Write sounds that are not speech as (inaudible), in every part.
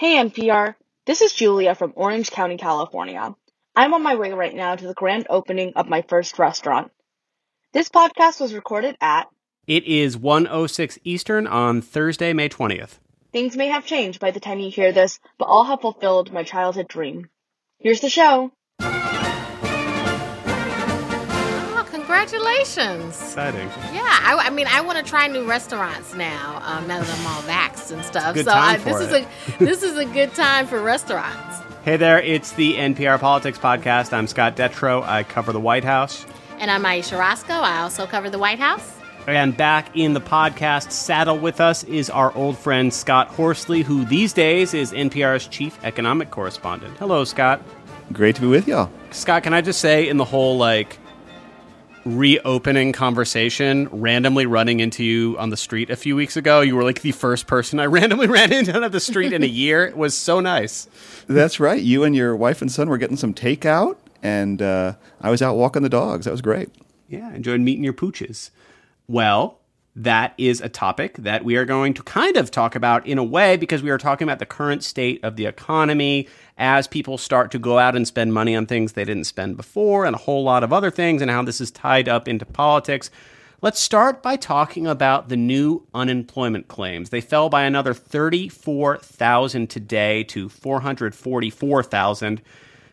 Hey NPR, this is Julia from Orange County, California. I'm on my way right now to the grand opening of my first restaurant. This podcast was recorded at It is 106 Eastern on Thursday, May 20th. Things may have changed by the time you hear this, but all have fulfilled my childhood dream. Here's the show. Congratulations. Exciting. Yeah, I, I mean, I want to try new restaurants now. Um, now that I'm all vaxxed and stuff. Good so time I, this for is it. a this is a good time for restaurants. Hey there, it's the NPR Politics Podcast. I'm Scott Detrow. I cover the White House. And I'm Ayesha Rascoe. I also cover the White House. And back in the podcast saddle with us is our old friend Scott Horsley, who these days is NPR's chief economic correspondent. Hello, Scott. Great to be with y'all. Scott, can I just say, in the whole like reopening conversation, randomly running into you on the street a few weeks ago, you were like the first person I (laughs) randomly ran into on the street in a year. It was so nice. That's right. You and your wife and son were getting some takeout, and uh, I was out walking the dogs. That was great. Yeah, enjoyed meeting your pooches. Well, that is a topic that we are going to kind of talk about in a way because we are talking about the current state of the economy as people start to go out and spend money on things they didn't spend before and a whole lot of other things and how this is tied up into politics. Let's start by talking about the new unemployment claims. They fell by another 34,000 today to 444,000.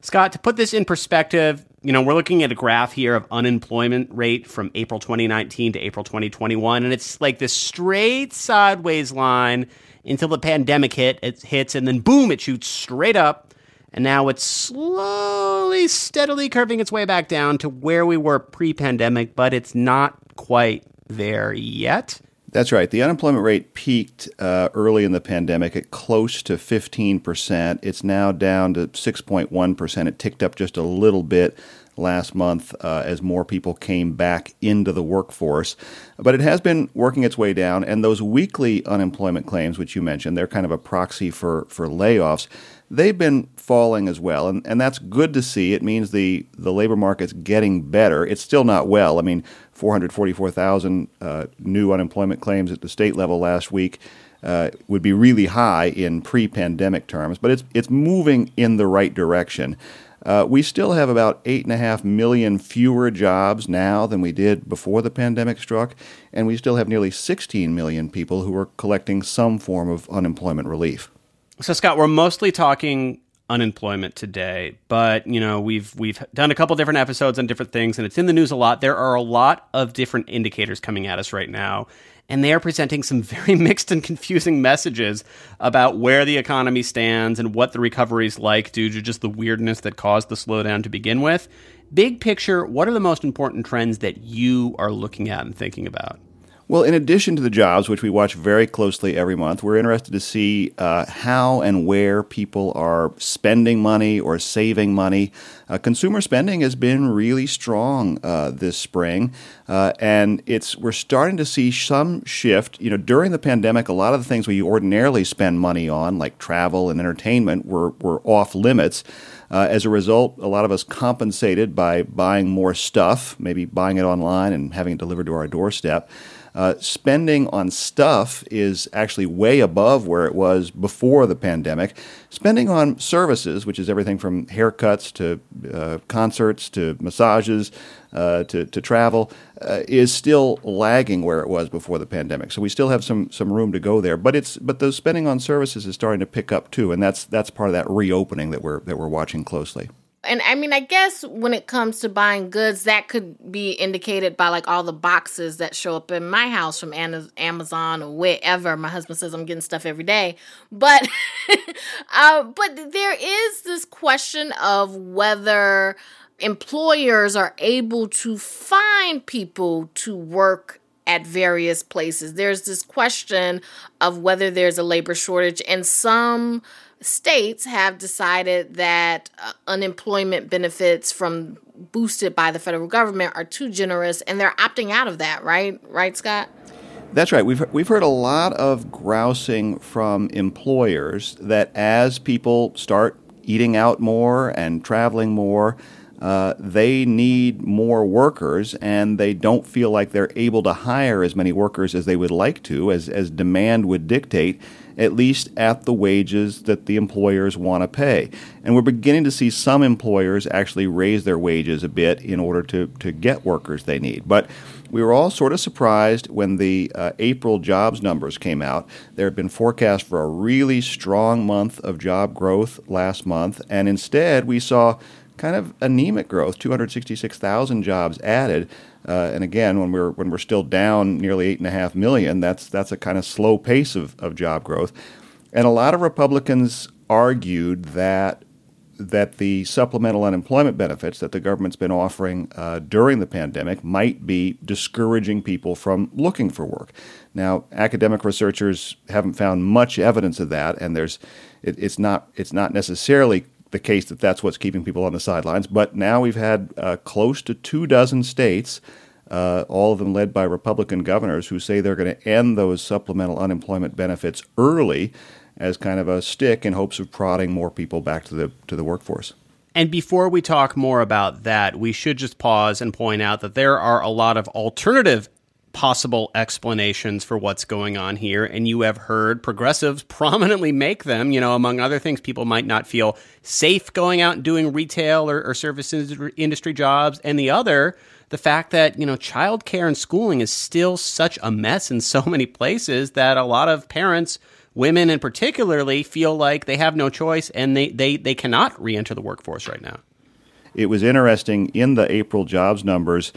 Scott, to put this in perspective, you know, we're looking at a graph here of unemployment rate from April 2019 to April 2021, and it's like this straight sideways line until the pandemic hit, it hits, and then boom, it shoots straight up. And now it's slowly, steadily curving its way back down to where we were pre pandemic, but it's not quite there yet. That's right. The unemployment rate peaked uh, early in the pandemic at close to 15%. It's now down to 6.1%. It ticked up just a little bit last month uh, as more people came back into the workforce. But it has been working its way down, and those weekly unemployment claims, which you mentioned, they're kind of a proxy for, for layoffs. They've been falling as well, and, and that's good to see. It means the, the labor market's getting better. It's still not well. I mean, 444,000 uh, new unemployment claims at the state level last week uh, would be really high in pre-pandemic terms, but it's it's moving in the right direction. Uh, we still have about eight and a half million fewer jobs now than we did before the pandemic struck, and we still have nearly 16 million people who are collecting some form of unemployment relief. So Scott, we're mostly talking unemployment today, but you know, we've we've done a couple different episodes on different things and it's in the news a lot. There are a lot of different indicators coming at us right now, and they are presenting some (laughs) very mixed and confusing messages about where the economy stands and what the recovery is like due to just the weirdness that caused the slowdown to begin with. Big picture, what are the most important trends that you are looking at and thinking about? Well, in addition to the jobs, which we watch very closely every month, we're interested to see uh, how and where people are spending money or saving money. Uh, consumer spending has been really strong uh, this spring, uh, and it's we're starting to see some shift. You know, during the pandemic, a lot of the things we ordinarily spend money on, like travel and entertainment, were were off limits. Uh, as a result, a lot of us compensated by buying more stuff, maybe buying it online and having it delivered to our doorstep. Uh, spending on stuff is actually way above where it was before the pandemic. Spending on services, which is everything from haircuts to uh, concerts to massages uh, to, to travel, uh, is still lagging where it was before the pandemic. So we still have some some room to go there. But it's but the spending on services is starting to pick up too, and that's that's part of that reopening that we're that we're watching closely and I mean, I guess when it comes to buying goods, that could be indicated by like all the boxes that show up in my house from Amazon or wherever. My husband says I'm getting stuff every day, but (laughs) uh, but there is this question of whether employers are able to find people to work at various places. There's this question of whether there's a labor shortage, and some states have decided that uh, unemployment benefits from boosted by the federal government are too generous and they're opting out of that, right? Right, Scott? That's right. We've we've heard a lot of grousing from employers that as people start eating out more and traveling more, uh, they need more workers, and they don't feel like they're able to hire as many workers as they would like to, as as demand would dictate. At least at the wages that the employers want to pay. And we're beginning to see some employers actually raise their wages a bit in order to, to get workers they need. But we were all sort of surprised when the uh, April jobs numbers came out. There had been forecast for a really strong month of job growth last month, and instead we saw kind of anemic growth 266,000 jobs added. Uh, and again, when we're when we're still down nearly eight and a half million, that's that's a kind of slow pace of, of job growth. And a lot of Republicans argued that that the supplemental unemployment benefits that the government's been offering uh, during the pandemic might be discouraging people from looking for work. Now, academic researchers haven't found much evidence of that, and there's it, it's not it's not necessarily the case that that's what's keeping people on the sidelines. But now we've had uh, close to two dozen states. Uh, all of them led by Republican governors who say they're going to end those supplemental unemployment benefits early as kind of a stick in hopes of prodding more people back to the to the workforce. And before we talk more about that, we should just pause and point out that there are a lot of alternative possible explanations for what's going on here. And you have heard progressives (laughs) prominently make them. You know, among other things, people might not feel safe going out and doing retail or, or service industry jobs. And the other, the fact that, you know, childcare and schooling is still such a mess in so (laughs) many places that a lot of parents women in particularly feel like they have no choice and they, they, they cannot re-enter the workforce right now. It was interesting in the April jobs numbers.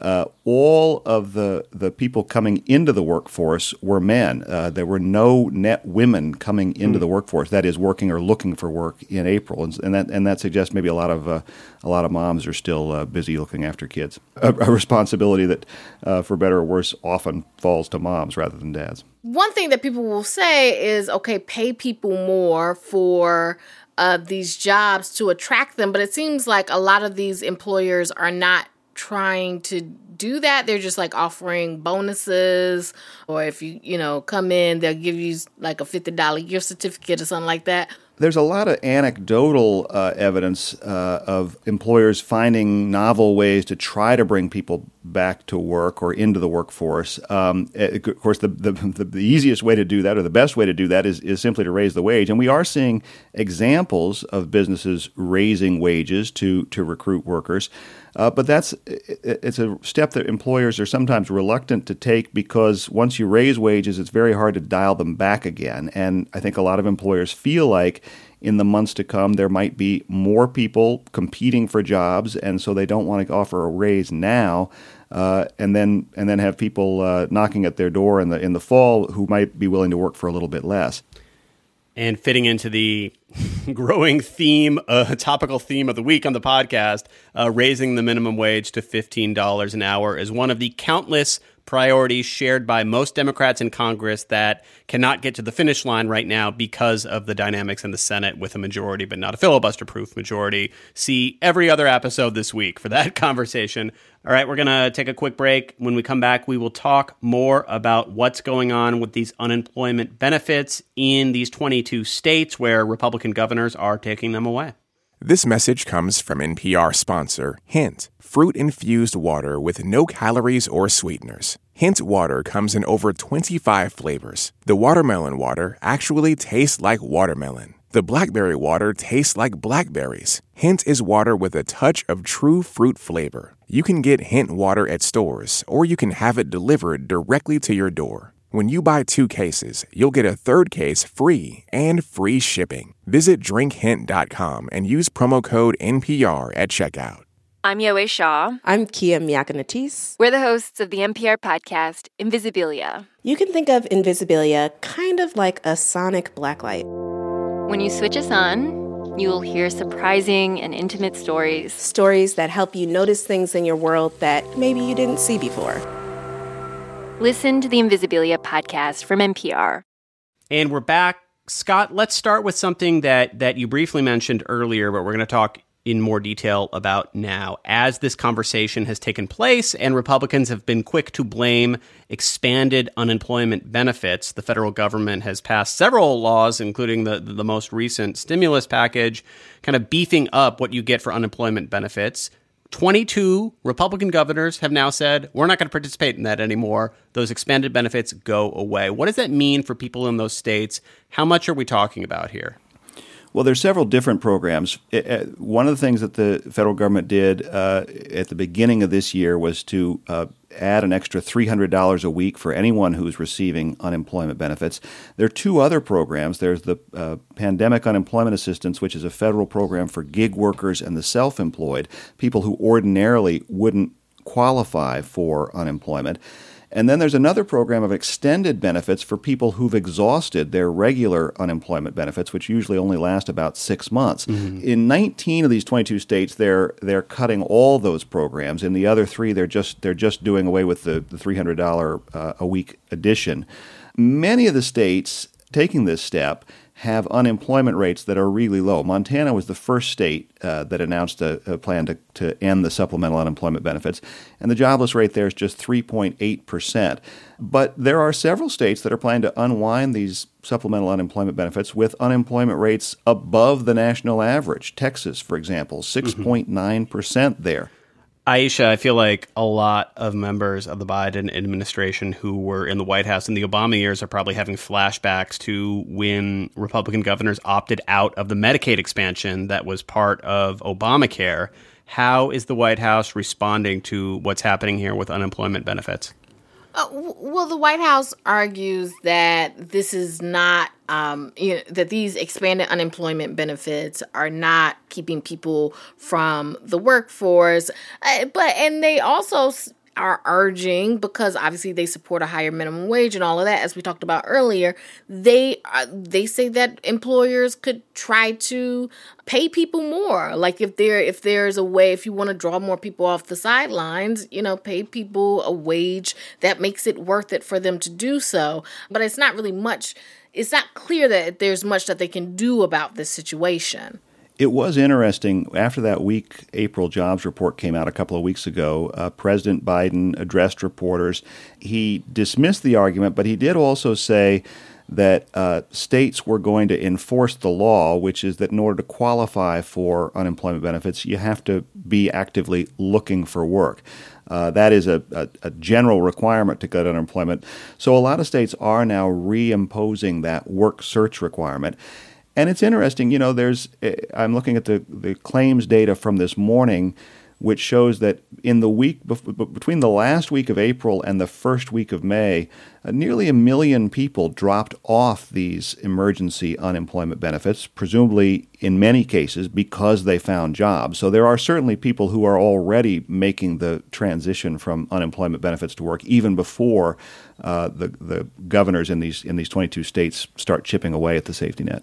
Uh, all of the, the people coming into the workforce were men. Uh, there were no net women coming into mm. the workforce. That is, working or looking for work in April, and, and that and that suggests maybe a lot of uh, a lot of moms are still uh, busy looking after kids. A, a responsibility that, uh, for better or worse, often falls to moms rather than dads one thing that people will say is okay, pay people more for uh, these jobs to attract them, but it seems like a lot of these employers are not trying to do that. They're just like offering bonuses, or if you you know come in, they'll give you like a fifty dollar gift certificate or something like that there's a lot of anecdotal uh, evidence uh, of employers finding novel ways to try to bring people back to work or into the workforce. Um, eh, of course, the, the, the, easiest way to do that, or the best way to do that, is, is simply to raise the wage. And we are seeing examples of businesses raising wages to, to recruit workers. Uh, but that's it's a step that employers are sometimes reluctant to take because once you raise wages, it's very hard to dial them back again. And I think a lot of employers feel like in the months to come there might be more people competing for jobs, and so they don't want to offer a raise now. Uh, and then and then have people uh, knocking at their door in the in the fall who might be willing to work for a little bit less and fitting into the (laughs) growing theme, uh, topical theme of the week on the podcast, uh, raising the minimum wage to $15 an hour is one of the countless priorities shared by most Democrats in Congress that cannot get to the finish line right now because of the dynamics in the Senate with a majority, but not a filibuster proof majority. See every other episode this week for that (laughs) conversation. All right, we're going to take a quick break. When we come back, we will talk more about what's going on with these unemployment benefits in these 22 states where Republican governors are taking them away. This message comes from NPR sponsor Hint, fruit infused water with no calories or sweeteners. Hint water comes in over 25 flavors. The watermelon water actually tastes like watermelon. The blackberry water tastes like blackberries. Hint is water with a touch of true fruit flavor. You can get Hint water at stores, or you can have it delivered directly to your door. When you buy two cases, you'll get a third case free and free shipping. Visit drinkhint.com and use promo code NPR at checkout. I'm Yowei Shaw. I'm Kia Miakka Natisse. We're the hosts of the NPR podcast, Invisibilia. You can think of Invisibilia kind of like a sonic blacklight. When you switch us on, you will hear surprising and intimate stories. Stories that help you notice things in your world that maybe you didn't see before. Listen to the Invisibilia podcast from NPR. And we're back. Scott, let's start with something that, that you briefly mentioned earlier, but we're going to talk in more detail about now. As this conversation has taken place and Republicans have been quick to blame expanded unemployment benefits, the federal government has passed several laws, including the, the most recent stimulus package, kind of beefing up what you get for unemployment benefits 22 Republican governors have now said, we're not going to participate in that anymore. Those expanded benefits go away. What does that mean for people in those states? How much are we talking about here? Well, there's several different programs. one of the things that the federal government did uh, at the beginning of this year was to uh, add an extra $300 a week for anyone who's receiving unemployment benefits. There are two other programs. There's the uh, Pandemic Unemployment Assistance, which is a federal program for gig workers and the self employed, people who ordinarily wouldn't qualify for unemployment. And then there's another program of extended benefits for people who've exhausted their regular unemployment benefits, which usually only last about six months. Mm-hmm. In 19 of these 22 states, they're they're cutting all those programs. In the other three, they're just they're just doing away with the, the $300 uh, a week addition. Many of the states taking this step have unemployment rates that are really low. Montana was the first state uh, that announced a, a plan to, to end the supplemental unemployment benefits, and the jobless rate there is just 3.8%. But there are several states that are planning to unwind these supplemental unemployment benefits with unemployment rates above the national average. Texas, for example, 6.9% there. Ayesha, I feel like a lot of members of the Biden administration who were in the White House in the Obama years are probably having flashbacks to when Republican governors opted out of the Medicaid expansion that was part of Obamacare. How is the White House responding to what's happening here with unemployment benefits? Uh, well, the White House argues that this is not um, you know, that these expanded unemployment benefits are not keeping people from the workforce, uh, but and they also are urging because obviously they support a higher minimum wage and all of that as we talked about earlier they uh, they say that employers could try to pay people more. Like if there if there's a way if you want to draw more people off the sidelines you know pay people a wage that makes it worth it for them to do so. But it's not really much it's not clear that there's much that they can do about this situation it was interesting. After that weak April jobs report came out a couple of weeks ago, uh, President Biden addressed reporters. He dismissed the argument, but he did also say that uh, states were going to enforce the law, which is that in order to qualify for unemployment benefits, you have to be actively looking for work. Uh, that is a, a, a, general requirement to get unemployment. So a lot of states are now reimposing that work search requirement. And it's interesting, you know, there's, eh, I'm looking at the, the claims data from this morning, which shows that in the week, between the last week of April and the first week of May, uh, nearly a million people dropped off these emergency unemployment benefits, presumably in many cases because they found jobs. So there are certainly people who are already making the transition from unemployment benefits to work even before uh, the, the governors in these, in these 22 states start chipping away at the safety net.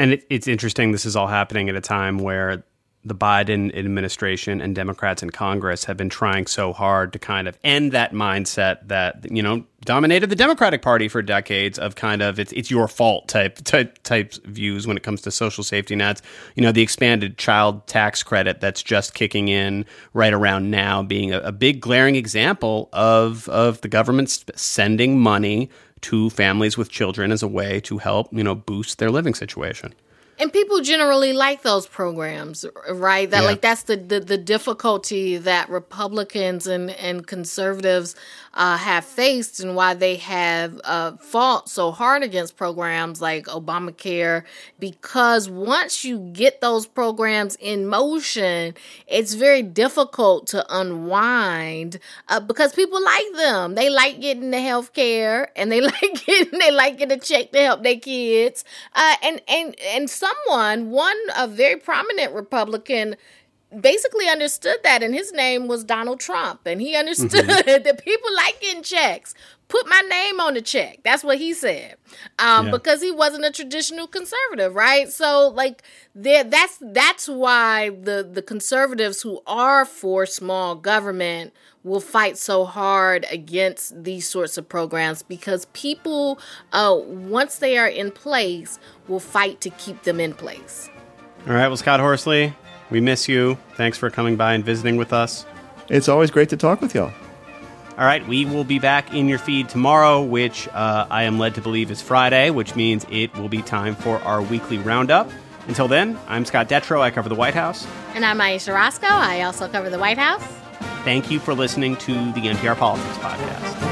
And it, it's interesting. This is all happening at a time where the Biden administration and Democrats in Congress have been trying so hard to kind of end that mindset that you know dominated the Democratic Party for decades of kind of it's it's your fault type type type views when it comes to social safety nets. You know, the expanded child tax credit that's just kicking in right around now, being a, a big glaring example of of the government sending money to families with children as a way to help, you know, boost their living situation. And people generally like those programs, right? That yeah. like that's the, the the difficulty that Republicans and and conservatives uh, have faced and why they have uh, fought so hard against programs like Obamacare. Because once you get those programs in motion, it's very difficult to unwind uh, because people like them. They like getting the health care and they (laughs) like getting they like getting a check to help their kids. Uh, and and and someone, one a very prominent Republican basically understood that and his name was Donald Trump and he understood mm-hmm. (laughs) that people like getting checks. Put my name on the check. That's what he said. Um, yeah. because he wasn't a traditional conservative right? So like there that's that's why the the conservatives who are for small government will fight so hard against these sorts of programs because people uh, once they are in place will fight to keep them in place. All right well scott horsley we miss you. Thanks for coming by and visiting with us. It's always great to talk with y'all. All right, we will be back in your feed tomorrow, which uh, I am led to believe is Friday, which means it will be time for our weekly roundup. Until then, I'm Scott Detrow. I cover the White House. And I'm Ayesha Rascoe. I also cover the White House. Thank you for listening to the NPR Politics Podcast.